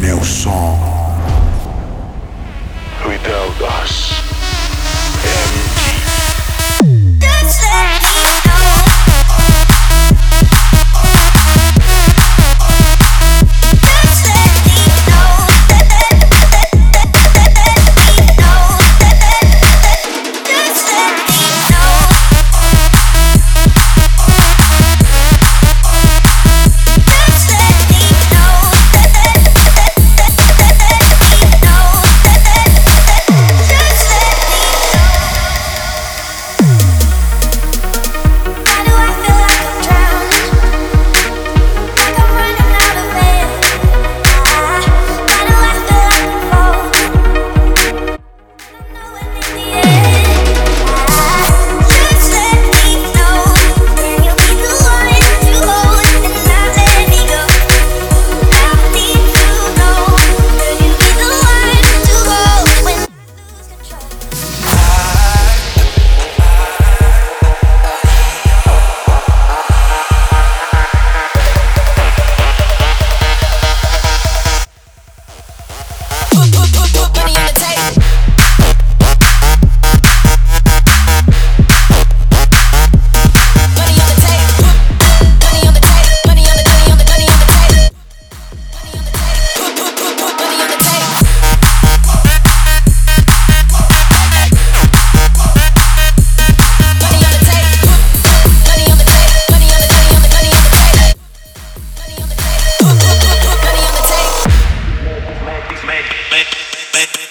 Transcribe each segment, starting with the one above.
meu som. Money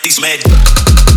He's mad.